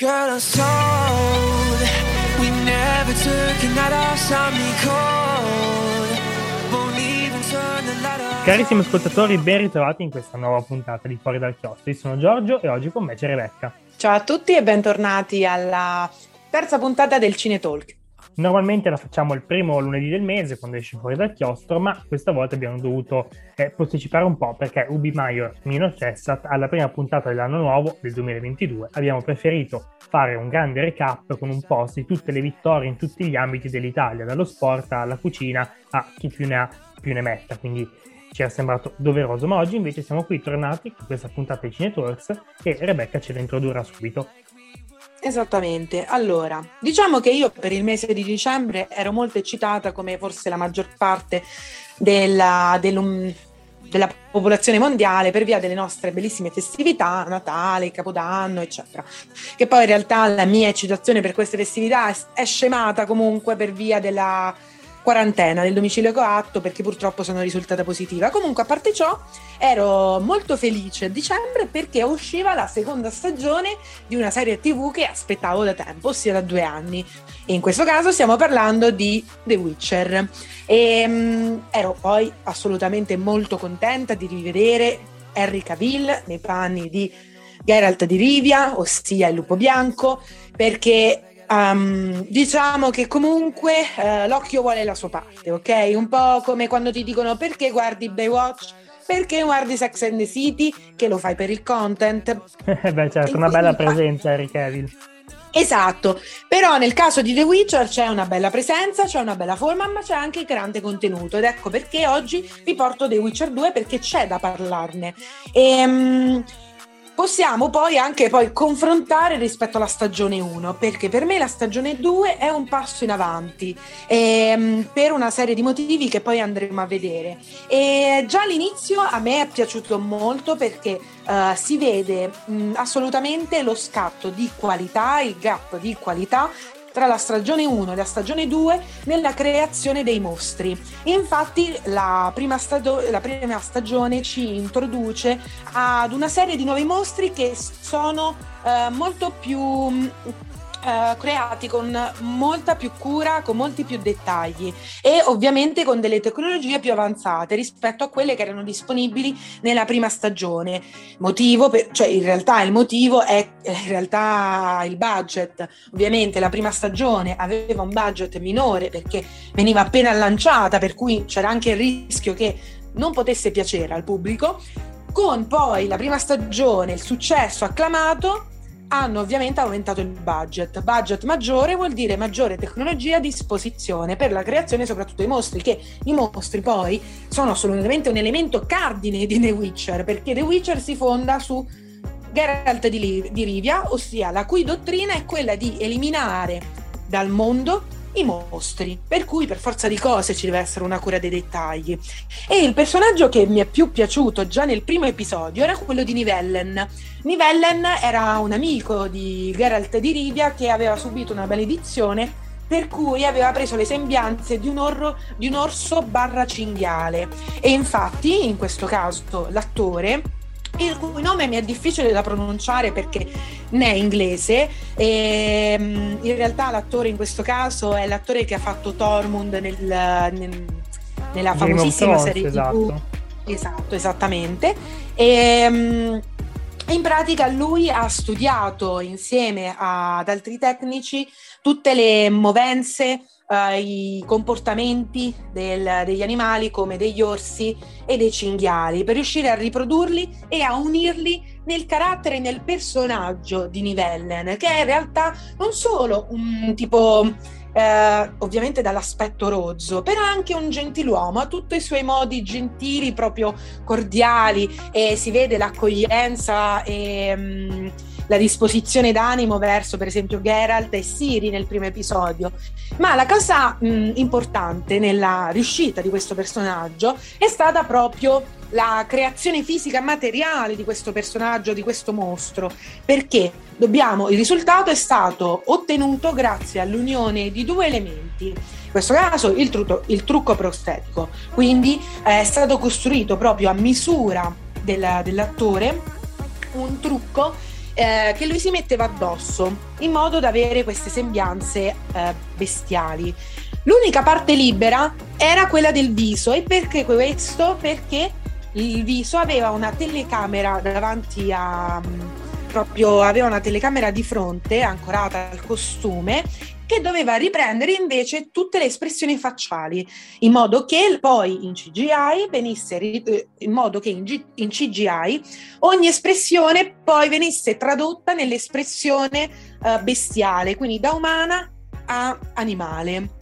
Girl, I told we never took a night off, something cold. Won't even turn the light off. Carissimi ascoltatori, ben ritrovati in questa nuova puntata di Fuori dal Chiostro. Io sono Giorgio e oggi con me c'è Rebecca. Ciao a tutti e bentornati alla terza puntata del Cine Talk. Normalmente la facciamo il primo lunedì del mese quando esce fuori dal chiostro, ma questa volta abbiamo dovuto eh, posticipare un po' perché Ubi Maior Mino Cessat alla prima puntata dell'anno nuovo del 2022 abbiamo preferito fare un grande recap con un post di tutte le vittorie in tutti gli ambiti dell'Italia, dallo sport alla cucina a chi più ne ha più ne metta, quindi ci è sembrato doveroso, ma oggi invece siamo qui tornati con questa puntata di Cinetalks e Rebecca ce la introdurrà subito. Esattamente, allora, diciamo che io per il mese di dicembre ero molto eccitata come forse la maggior parte della, dell'um, della popolazione mondiale per via delle nostre bellissime festività, Natale, Capodanno, eccetera. Che poi in realtà la mia eccitazione per queste festività è, è scemata comunque per via della quarantena del domicilio coatto perché purtroppo sono risultata positiva. Comunque, a parte ciò, ero molto felice a dicembre perché usciva la seconda stagione di una serie TV che aspettavo da tempo, ossia da due anni. E in questo caso stiamo parlando di The Witcher. E um, ero poi assolutamente molto contenta di rivedere Henry Cavill nei panni di Geralt di Rivia, ossia il lupo bianco, perché Um, diciamo che comunque uh, l'occhio vuole la sua parte, ok? Un po' come quando ti dicono perché guardi Baywatch, perché guardi Sex and the City, che lo fai per il content. Beh, certo, e una bella presenza, Harry Cavill. Esatto, però nel caso di The Witcher c'è una bella presenza, c'è una bella forma, ma c'è anche grande contenuto ed ecco perché oggi vi porto The Witcher 2 perché c'è da parlarne. E, um, possiamo poi anche poi confrontare rispetto alla stagione 1, perché per me la stagione 2 è un passo in avanti ehm, per una serie di motivi che poi andremo a vedere. E già all'inizio a me è piaciuto molto perché uh, si vede mh, assolutamente lo scatto di qualità, il gap di qualità tra la stagione 1 e la stagione 2 nella creazione dei mostri. Infatti la prima, stato- la prima stagione ci introduce ad una serie di nuovi mostri che sono eh, molto più eh, creati con molta più cura, con molti più dettagli e ovviamente con delle tecnologie più avanzate rispetto a quelle che erano disponibili nella prima stagione. Motivo, per, cioè in realtà il motivo è in realtà il budget. Ovviamente la prima stagione aveva un budget minore perché veniva appena lanciata, per cui c'era anche il rischio che non potesse piacere al pubblico. Con poi la prima stagione, il successo acclamato, hanno ovviamente aumentato il budget. Budget maggiore vuol dire maggiore tecnologia a disposizione per la creazione soprattutto dei mostri, che i mostri poi sono assolutamente un elemento cardine di The Witcher, perché The Witcher si fonda su Geralt di, di Rivia, ossia la cui dottrina è quella di eliminare dal mondo i mostri, per cui per forza di cose ci deve essere una cura dei dettagli. E il personaggio che mi è più piaciuto già nel primo episodio era quello di Nivellen. Nivellen era un amico di Geralt di Rivia che aveva subito una maledizione per cui aveva preso le sembianze di un, orro, di un orso barra cinghiale e infatti in questo caso l'attore il cui nome mi è difficile da pronunciare perché ne è inglese e ehm, in realtà l'attore in questo caso è l'attore che ha fatto Tormund nel, nel, nella famosissima Thrones, serie esatto. Esatto, esattamente. E, ehm, in pratica lui ha studiato insieme ad altri tecnici tutte le movenze uh, i comportamenti del, degli animali come degli orsi e dei cinghiali per riuscire a riprodurli e a unirli nel carattere e nel personaggio di Nivellen, che è in realtà non solo un tipo eh, ovviamente dall'aspetto rozzo, però anche un gentiluomo, ha tutti i suoi modi gentili, proprio cordiali, e si vede l'accoglienza e mh, mm, la disposizione d'animo verso, per esempio, Geralt e Siri nel primo episodio. Ma la cosa mh, importante nella riuscita di questo personaggio è stata proprio la creazione fisica materiale di questo personaggio, di questo mostro, perché dobbiamo, il risultato è stato ottenuto grazie all'unione di due elementi. In questo caso il, trucco, il trucco prostetico, quindi è stato costruito proprio a misura del, dell'attore un trucco eh, che lui si metteva addosso in modo da avere queste sembianze eh, bestiali. L'unica parte libera era quella del viso e perché questo? Perché il viso aveva una telecamera davanti a proprio aveva una telecamera di fronte ancorata al costume che doveva riprendere invece tutte le espressioni facciali in modo che poi in CGI venisse eh, in modo che in, CGI ogni espressione poi venisse tradotta nell'espressione uh, bestiale quindi da umana a animale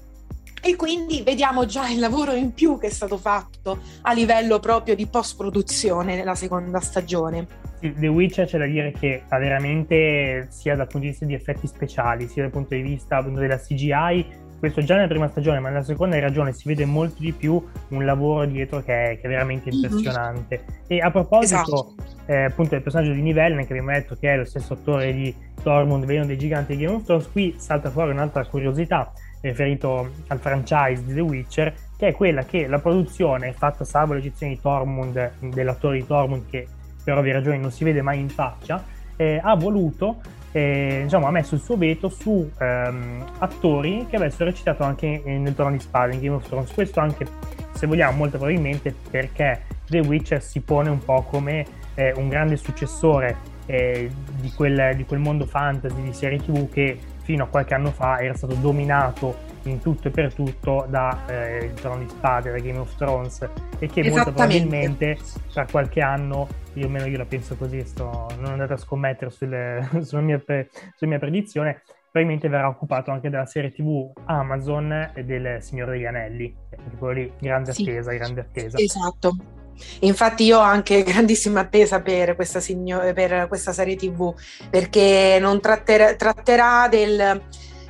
e quindi vediamo già il lavoro in più che è stato fatto a livello proprio di post produzione nella seconda stagione. The Witcher c'è da dire che ha veramente, sia dal punto di vista di effetti speciali, sia dal punto di vista appunto, della CGI, questo già nella prima stagione, ma nella seconda hai ragione, si vede molto di più un lavoro dietro che è, che è veramente mhm. impressionante. E a proposito esatto. eh, appunto del personaggio di Nivellen, che abbiamo detto che è lo stesso attore di Tormund, Veleno dei Giganti di Game of Thrones, qui salta fuori un'altra curiosità riferito al franchise di The Witcher, che è quella che la produzione, fatta salvo l'eccezione di Tormund, dell'attore di Tormund che per ovvie ragioni non si vede mai in faccia, eh, ha voluto, eh, diciamo, ha messo il suo veto su ehm, attori che avessero recitato anche nel Trono di Spade in Game of Thrones. Questo anche, se vogliamo, molto probabilmente perché The Witcher si pone un po' come eh, un grande successore eh, di quel, di, quel, mondo fantasy di serie tv che fino a qualche anno fa era stato dominato in tutto e per tutto da eh, il Trono di Spade, da Game of Thrones e che molto probabilmente tra qualche anno, io almeno io la penso così, sto, non andate a scommettere sulle, sulla, mia, sulla mia predizione, probabilmente verrà occupato anche dalla serie tv Amazon e del Signore degli Anelli, quello lì, grande attesa, sì. grande attesa. Esatto. Infatti io ho anche grandissima attesa per questa, signor- per questa serie tv perché non tratterà, tratterà del,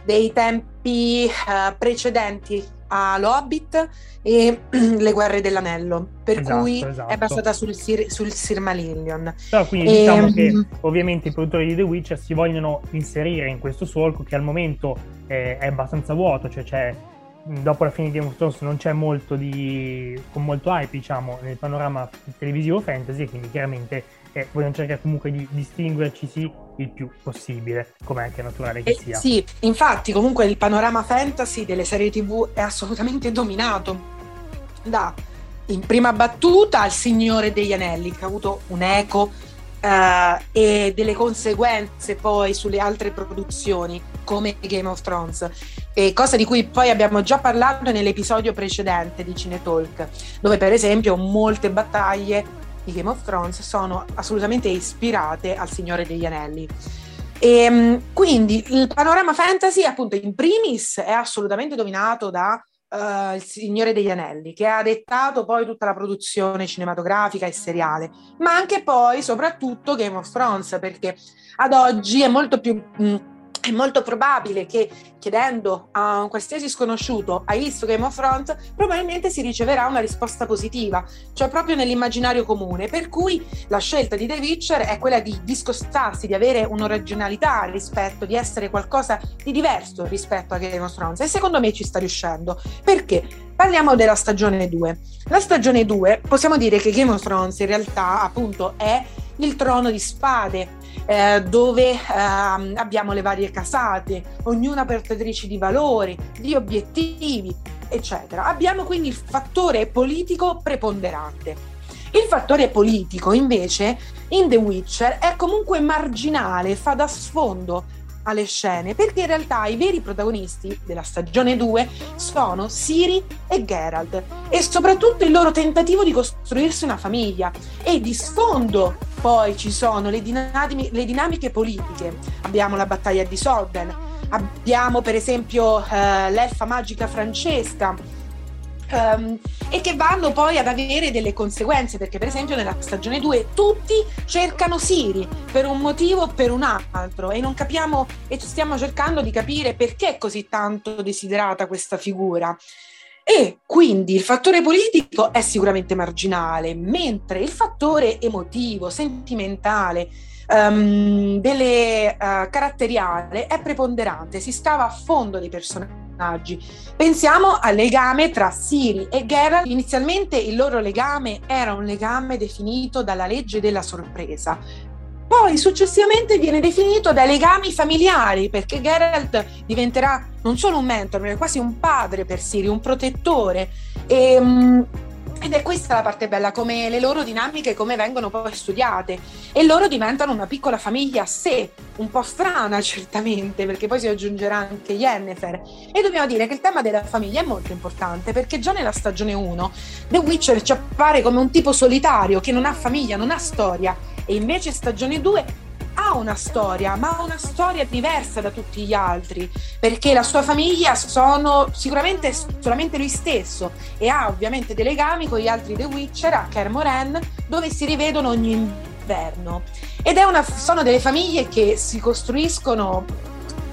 dei tempi uh, precedenti a L'Hobbit e Le Guerre dell'Anello, per esatto, cui esatto. è basata sul, Sir, sul Silmarillion. Però quindi e, diciamo che ehm, ovviamente i produttori di The Witcher si vogliono inserire in questo solco che al momento eh, è abbastanza vuoto, cioè c'è dopo la fine di Game of Thrones non c'è molto di con molto hype diciamo nel panorama televisivo fantasy e quindi chiaramente eh, vogliono cercare comunque di distinguerci sì, il più possibile come anche naturale che eh, sia. sì infatti comunque il panorama fantasy delle serie tv è assolutamente dominato da in prima battuta il Signore degli Anelli che ha avuto un eco uh, e delle conseguenze poi sulle altre produzioni come Game of Thrones, e cosa di cui poi abbiamo già parlato nell'episodio precedente di Cinetalk, dove per esempio molte battaglie di Game of Thrones sono assolutamente ispirate al Signore degli Anelli. E, ehm, quindi il panorama fantasy, appunto, in primis è assolutamente dominato da uh, Il Signore degli Anelli, che ha dettato poi tutta la produzione cinematografica e seriale, ma anche poi, soprattutto, Game of Thrones, perché ad oggi è molto più... Mh, è molto probabile che chiedendo a un qualsiasi sconosciuto hai visto Game of Thrones probabilmente si riceverà una risposta positiva cioè proprio nell'immaginario comune. Per cui la scelta di The Witcher è quella di discostarsi di avere un'originalità rispetto di essere qualcosa di diverso rispetto a Game of Thrones. E secondo me ci sta riuscendo. Perché parliamo della stagione 2 la stagione 2 possiamo dire che Game of Thrones in realtà appunto è il trono di spade eh, dove eh, abbiamo le varie casate, ognuna portatrice di valori, di obiettivi, eccetera. Abbiamo quindi il fattore politico preponderante. Il fattore politico invece in The Witcher è comunque marginale, fa da sfondo alle scene, perché in realtà i veri protagonisti della stagione 2 sono Siri e Geralt e soprattutto il loro tentativo di costruirsi una famiglia e di sfondo poi ci sono le, dinamiche, le dinamiche politiche. Abbiamo la battaglia di Sodden, abbiamo per esempio eh, l'elfa magica Francesca, Um, e che vanno poi ad avere delle conseguenze perché per esempio nella stagione 2 tutti cercano Siri per un motivo o per un altro e non capiamo e stiamo cercando di capire perché è così tanto desiderata questa figura. E quindi il fattore politico è sicuramente marginale mentre il fattore emotivo, sentimentale um, delle uh, caratteriale è preponderante, si scava a fondo dei personaggi. Pensiamo al legame tra Siri e Geralt. Inizialmente il loro legame era un legame definito dalla legge della sorpresa. Poi successivamente viene definito dai legami familiari perché Geralt diventerà non solo un mentor, ma quasi un padre per Siri, un protettore. E, um, ed è questa la parte bella, come le loro dinamiche, come vengono poi studiate. E loro diventano una piccola famiglia a sé, un po' strana certamente, perché poi si aggiungerà anche Yennefer. E dobbiamo dire che il tema della famiglia è molto importante, perché già nella stagione 1 The Witcher ci appare come un tipo solitario, che non ha famiglia, non ha storia. E invece stagione 2 ha una storia, ma ha una storia diversa da tutti gli altri, perché la sua famiglia sono sicuramente solamente lui stesso e ha ovviamente dei legami con gli altri The Witcher a Kermoren dove si rivedono ogni inverno. Ed una, sono delle famiglie che si costruiscono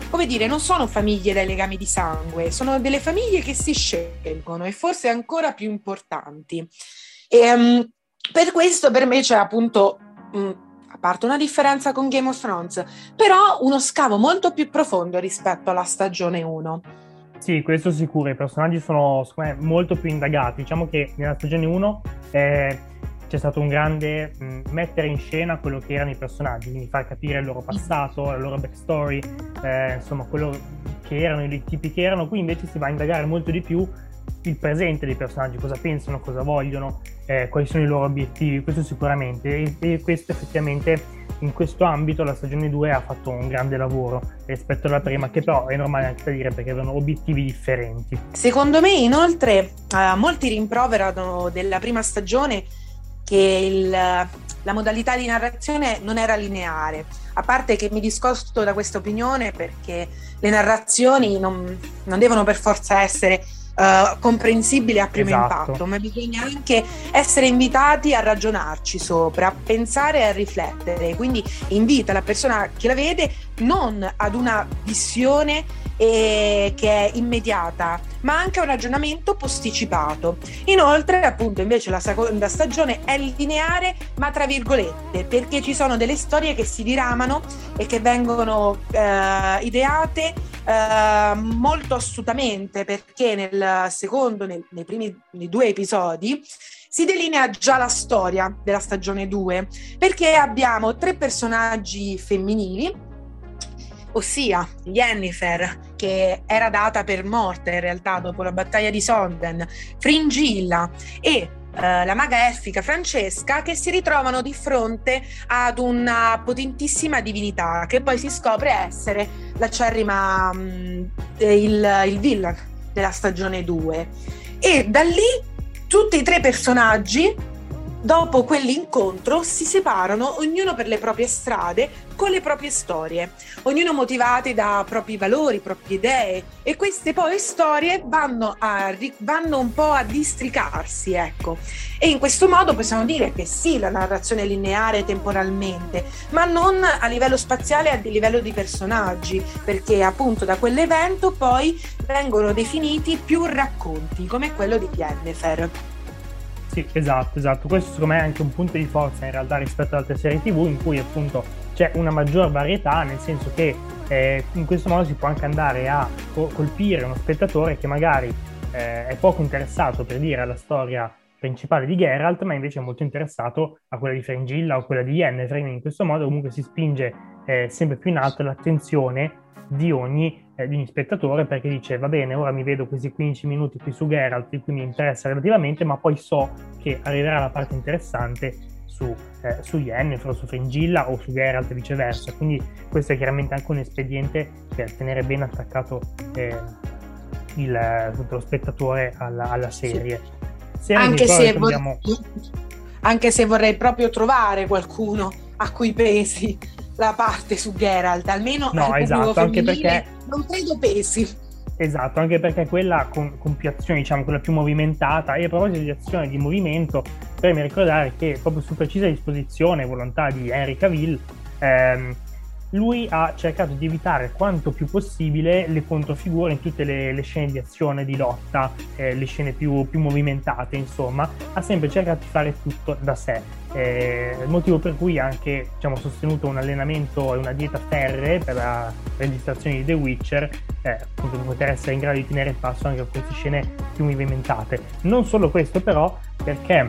come dire, non sono famiglie dai legami di sangue, sono delle famiglie che si scelgono e forse ancora più importanti. E, um, per questo per me c'è appunto a parte una differenza con Game of Thrones, però uno scavo molto più profondo rispetto alla stagione 1. Sì, questo sicuro, i personaggi sono me, molto più indagati. Diciamo che nella stagione 1 eh, c'è stato un grande mh, mettere in scena quello che erano i personaggi, quindi far capire il loro passato, la loro backstory, eh, insomma quello che erano, i tipi che erano. Qui invece si va a indagare molto di più il presente dei personaggi, cosa pensano, cosa vogliono, eh, quali sono i loro obiettivi, questo sicuramente e, e, questo effettivamente in questo ambito la stagione 2 ha fatto un grande lavoro rispetto alla prima che però è normale anche da dire perché avevano obiettivi differenti. Secondo me inoltre eh, molti rimproverano della prima stagione che il, la modalità di narrazione non era lineare, a parte che mi discosto da questa opinione perché le narrazioni non, non devono per forza essere uh, comprensibile a primo esatto. impatto, ma bisogna anche essere invitati a ragionarci sopra, a pensare e a riflettere. Quindi invita la persona che la vede non ad una visione eh, che è immediata, ma anche a un ragionamento posticipato. Inoltre, appunto, invece la seconda stagione è lineare, ma tra virgolette, perché ci sono delle storie che si diramano e che vengono eh, ideate eh, molto astutamente, perché nel secondo, nel, nei primi nei due episodi, si delinea già la storia della stagione 2, perché abbiamo tre personaggi femminili ossia Jennifer, che era data per morta in realtà dopo la battaglia di Sonden, Fringilla e Uh, la maga elfica Francesca che si ritrovano di fronte ad una potentissima divinità che poi si scopre essere l'acerrima um, il, il villain della stagione 2 e da lì tutti i tre personaggi dopo quell'incontro si separano ognuno per le proprie strade con le proprie storie, ognuno motivati da propri valori, proprie idee e queste poi storie vanno, a, vanno un po' a districarsi, ecco. E in questo modo possiamo dire che sì, la narrazione è lineare temporalmente, ma non a livello spaziale, a livello di personaggi, perché appunto da quell'evento poi vengono definiti più racconti, come quello di Yennefer. Sì, esatto, esatto. Questo secondo me è anche un punto di forza in realtà rispetto ad altre serie TV in cui appunto c'è una maggior varietà, nel senso che eh, in questo modo si può anche andare a co- colpire uno spettatore che magari eh, è poco interessato per dire alla storia principale di Geralt, ma invece è molto interessato a quella di Frangilla o quella di Yennefer. In questo modo comunque si spinge eh, sempre più in alto l'attenzione di ogni eh, di ogni spettatore perché dice va bene, ora mi vedo questi 15 minuti qui su Geralt, di cui mi interessa relativamente, ma poi so che arriverà la parte interessante su, eh, su Yennefer, su Fringilla o su Geralt e viceversa. Quindi questo è chiaramente anche un espediente per tenere ben attaccato eh, il, lo spettatore alla, alla serie. Sì. Anche, se abbiamo... anche se vorrei proprio trovare qualcuno a cui pesi la parte su Geralt, almeno no, esatto, anche perché non credo pesi. Esatto, anche perché quella con, con, più azioni, diciamo quella più movimentata, e a proposito di azione di movimento, preme ricordare che proprio su precisa disposizione e volontà di Henry Cavill, ehm, lui ha cercato di evitare quanto più possibile le controfigure in tutte le, le scene di azione, di lotta, eh, le scene più, più, movimentate, insomma, ha sempre cercato di fare tutto da sé. Eh, motivo per cui ha anche diciamo, sostenuto un allenamento e una dieta ferre per la registrazione di The Witcher, eh, appunto per poter essere in grado di tenere il passo anche con queste scene più movimentate. Non solo questo però, perché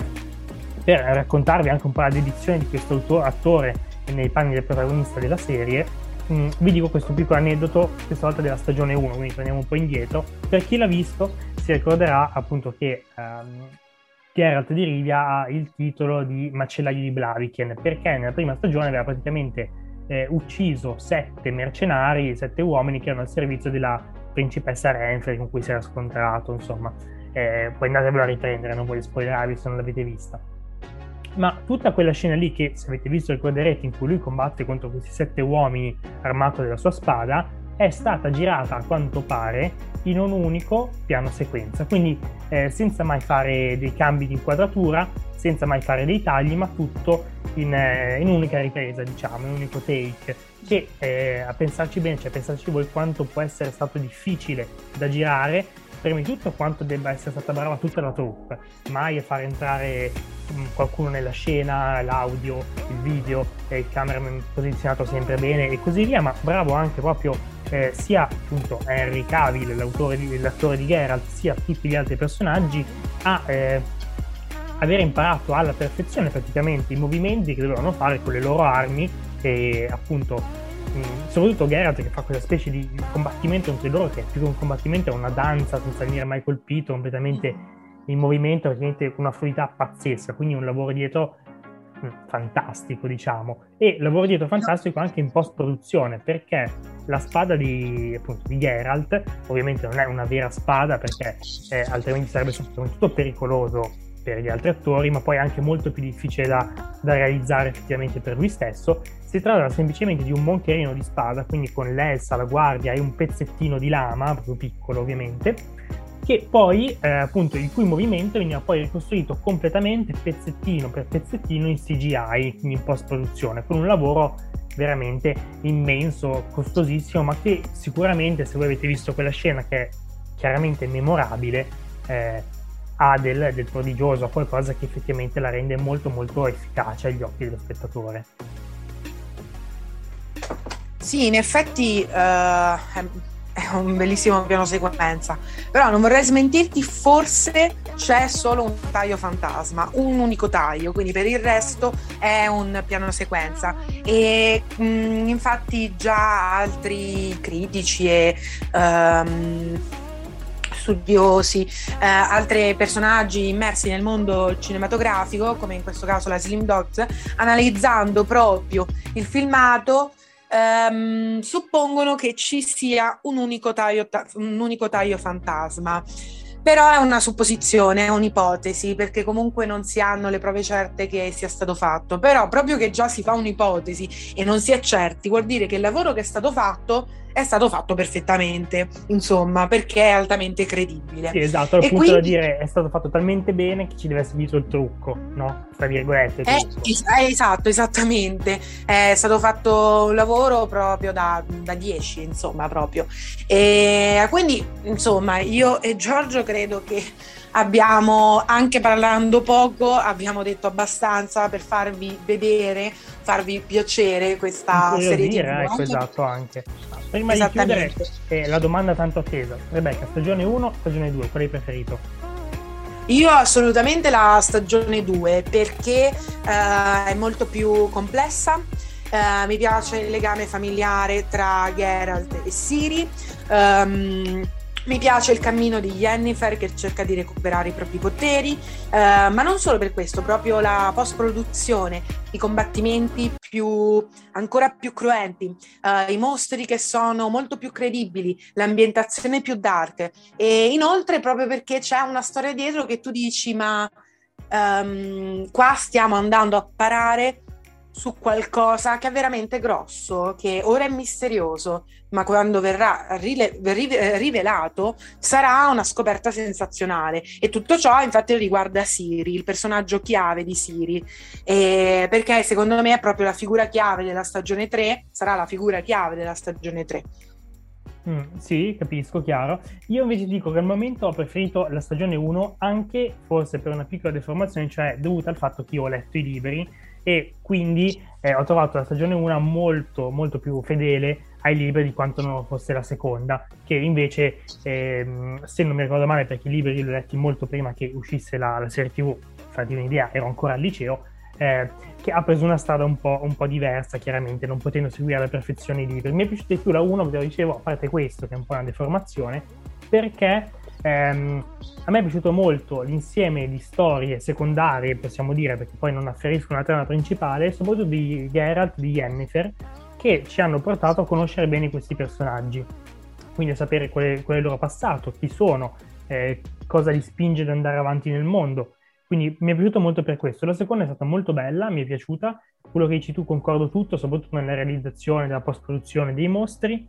per raccontarvi anche un po' la dedizione di questo attore nei panni del protagonista della serie, mm, vi dico questo piccolo aneddoto, questa volta della stagione 1, quindi torniamo un po' indietro. Per chi l'ha visto si ricorderà appunto che um, Geralt di Rivia ha il titolo di macellaio di Blaviken, perché nella prima stagione aveva praticamente eh, ucciso sette mercenari, sette uomini che erano al servizio della principessa Renfrey con cui si era scontrato, insomma. Eh, poi andatevelo a riprendere, non voglio spoilerarvi se non l'avete vista. Ma tutta quella scena lì che, se avete visto, ricorderete, in cui lui combatte contro questi sette uomini armato della sua spada, è stata girata a quanto pare in un unico piano sequenza, quindi eh, senza mai fare dei cambi di inquadratura, senza mai fare dei tagli, ma tutto in, eh, in un'unica ripresa, diciamo, in un unico take. Che eh, a pensarci bene, cioè a pensarci voi quanto può essere stato difficile da girare, prima di tutto quanto debba essere stata brava tutta la troupe, mai a far entrare mm, qualcuno nella scena, l'audio, il video, il cameraman posizionato sempre bene e così via, ma bravo anche proprio eh, sia appunto Henry Cavill, l'autore di, l'attore di Geralt, sia tutti gli altri personaggi a eh, aver imparato alla perfezione praticamente i movimenti che dovevano fare con le loro armi e appunto soprattutto Geralt che fa quella specie di combattimento entre loro che è più che un combattimento è una danza senza venire mai colpito completamente in movimento, praticamente una fluidità pazzesca, quindi un lavoro dietro fantastico, diciamo, e lavoro dietro fantastico anche in post-produzione, perché la spada di, appunto, di Geralt ovviamente non è una vera spada, perché eh, altrimenti sarebbe soprattutto pericoloso per gli altri attori, ma poi anche molto più difficile da, da realizzare effettivamente per lui stesso. Si tratta semplicemente di un moncherino di spada, quindi con l'elsa, la guardia e un pezzettino di lama, proprio piccolo ovviamente, che poi, eh, appunto, il cui movimento veniva poi ricostruito completamente, pezzettino per pezzettino, in CGI, quindi in post-produzione, con un lavoro veramente immenso, costosissimo, ma che sicuramente, se voi avete visto quella scena che è chiaramente memorabile, eh, ha del, del prodigioso, qualcosa che effettivamente la rende molto molto efficace agli occhi dello spettatore. Sì, in effetti uh, è un bellissimo piano sequenza. Però non vorrei smentirti, forse c'è solo un taglio fantasma, un unico taglio, quindi per il resto è un piano sequenza. E mh, mm, infatti già altri critici e um, studiosi, eh, altri personaggi immersi nel mondo cinematografico, come in questo caso la Slim Dogs, analizzando proprio il filmato ehm, suppongono che ci sia un unico taglio, un unico taglio fantasma. Però è una supposizione, è un'ipotesi, perché comunque non si hanno le prove certe che sia stato fatto. Però proprio che già si fa un'ipotesi e non si è certi, vuol dire che il lavoro che è stato fatto è stato fatto perfettamente, insomma, perché è altamente credibile. Sì, esatto, appunto quindi... da dire è stato fatto talmente bene che ci deve essere dietro il trucco, no? Tra virgolette. Eh, es- esatto, esattamente. È stato fatto un lavoro proprio da, da 10, insomma, proprio. E quindi, insomma, io e Giorgio credo che abbiamo, anche parlando poco, abbiamo detto abbastanza per farvi vedere, farvi piacere questa serie di ecco, esatto, anche. Prima di chiudere, eh, la domanda tanto attesa. Rebecca, stagione 1, stagione 2, qual hai preferito? Io assolutamente la stagione 2 perché uh, è molto più complessa. Uh, mi piace il legame familiare tra Geralt e Siri. Um, mi piace il cammino di Jennifer che cerca di recuperare i propri poteri, eh, ma non solo per questo, proprio la post-produzione, i combattimenti più, ancora più cruenti, eh, i mostri che sono molto più credibili, l'ambientazione più dark. E inoltre proprio perché c'è una storia dietro che tu dici ma um, qua stiamo andando a parare su qualcosa che è veramente grosso, che ora è misterioso, ma quando verrà rile- rivelato sarà una scoperta sensazionale. E tutto ciò infatti riguarda Siri, il personaggio chiave di Siri, e perché secondo me è proprio la figura chiave della stagione 3, sarà la figura chiave della stagione 3. Mm, sì, capisco, chiaro. Io invece dico che al momento ho preferito la stagione 1 anche forse per una piccola deformazione, cioè dovuta al fatto che io ho letto i libri e quindi eh, ho trovato la stagione 1 molto molto più fedele ai libri di quanto non fosse la seconda che invece ehm, se non mi ricordo male perché i libri li ho letti molto prima che uscisse la, la serie tv farti un'idea ero ancora al liceo eh, che ha preso una strada un po', un po', diversa, chiaramente, non potendo seguire alla perfezione i libri. Mi è piaciuta più la 1, ve lo dicevo, a parte questo, che è un po' una deformazione, perché ehm, a me è piaciuto molto l'insieme di storie secondarie, possiamo dire, perché poi non afferiscono alla trama principale, soprattutto di Geralt, di Yennefer, che ci hanno portato a conoscere bene questi personaggi. Quindi a sapere qual è, qual è il loro passato, chi sono, eh, cosa li spinge ad andare avanti nel mondo. Quindi mi è piaciuto molto per questo. La seconda è stata molto bella, mi è piaciuta. Quello che dici tu concordo tutto, soprattutto nella realizzazione, della post-produzione dei mostri.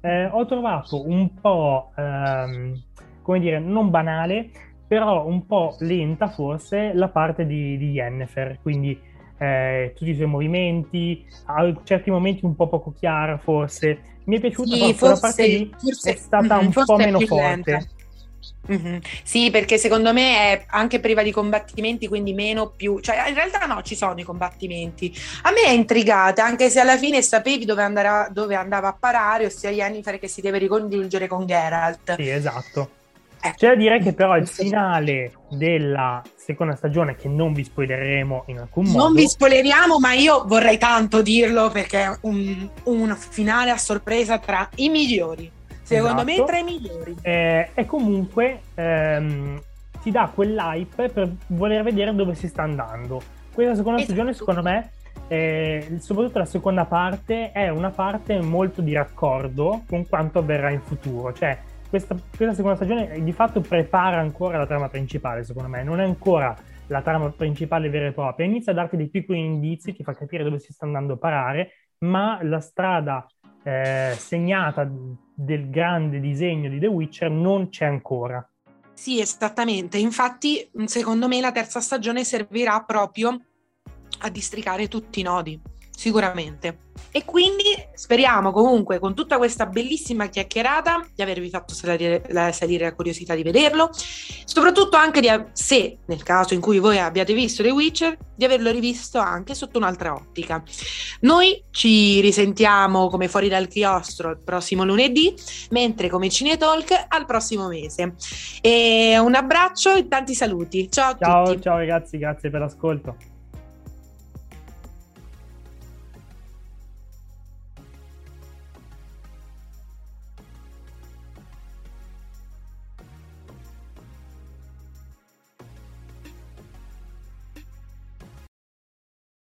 Eh, ho trovato un po', ehm, come dire, non banale, però un po' lenta forse la parte di, di Yennefer, quindi eh, tutti i suoi movimenti, a certi momenti un po' poco chiara forse. Mi è piaciuta sì, forse, la parte lì forse, è stata un po' meno forte. Lenta. Mm-hmm. Sì, perché secondo me è anche priva di combattimenti, quindi meno più, cioè in realtà no, ci sono i combattimenti. A me è intrigata, anche se alla fine sapevi dove, andare, dove andava a parare, ossia Jennifer che si deve ricongiungere con Geralt. Sì, esatto. Eh. C'è da dire che però il finale della seconda stagione, che non vi spoileremo in alcun modo. Non vi spoileriamo, ma io vorrei tanto dirlo perché è un, un finale a sorpresa tra i migliori. Secondo esatto. me tra i migliori. Eh, e comunque ehm, ti dà quell'hype per voler vedere dove si sta andando. Questa seconda esatto. stagione, secondo me, eh, soprattutto la seconda parte, è una parte molto di raccordo con quanto avverrà in futuro. Cioè, questa, questa seconda stagione di fatto prepara ancora la trama principale, secondo me. Non è ancora la trama principale vera e propria. Inizia a darti dei piccoli indizi, ti fa capire dove si sta andando a parare, ma la strada eh, segnata del grande disegno di The Witcher non c'è ancora. Sì, esattamente. Infatti, secondo me la terza stagione servirà proprio a districare tutti i nodi sicuramente. E quindi speriamo comunque con tutta questa bellissima chiacchierata di avervi fatto salire la, salire la curiosità di vederlo, soprattutto anche di, se nel caso in cui voi abbiate visto The Witcher, di averlo rivisto anche sotto un'altra ottica. Noi ci risentiamo come fuori dal chiostro il prossimo lunedì, mentre come Cinetalk al prossimo mese. E un abbraccio e tanti saluti. Ciao a ciao, tutti. Ciao ragazzi, grazie per l'ascolto.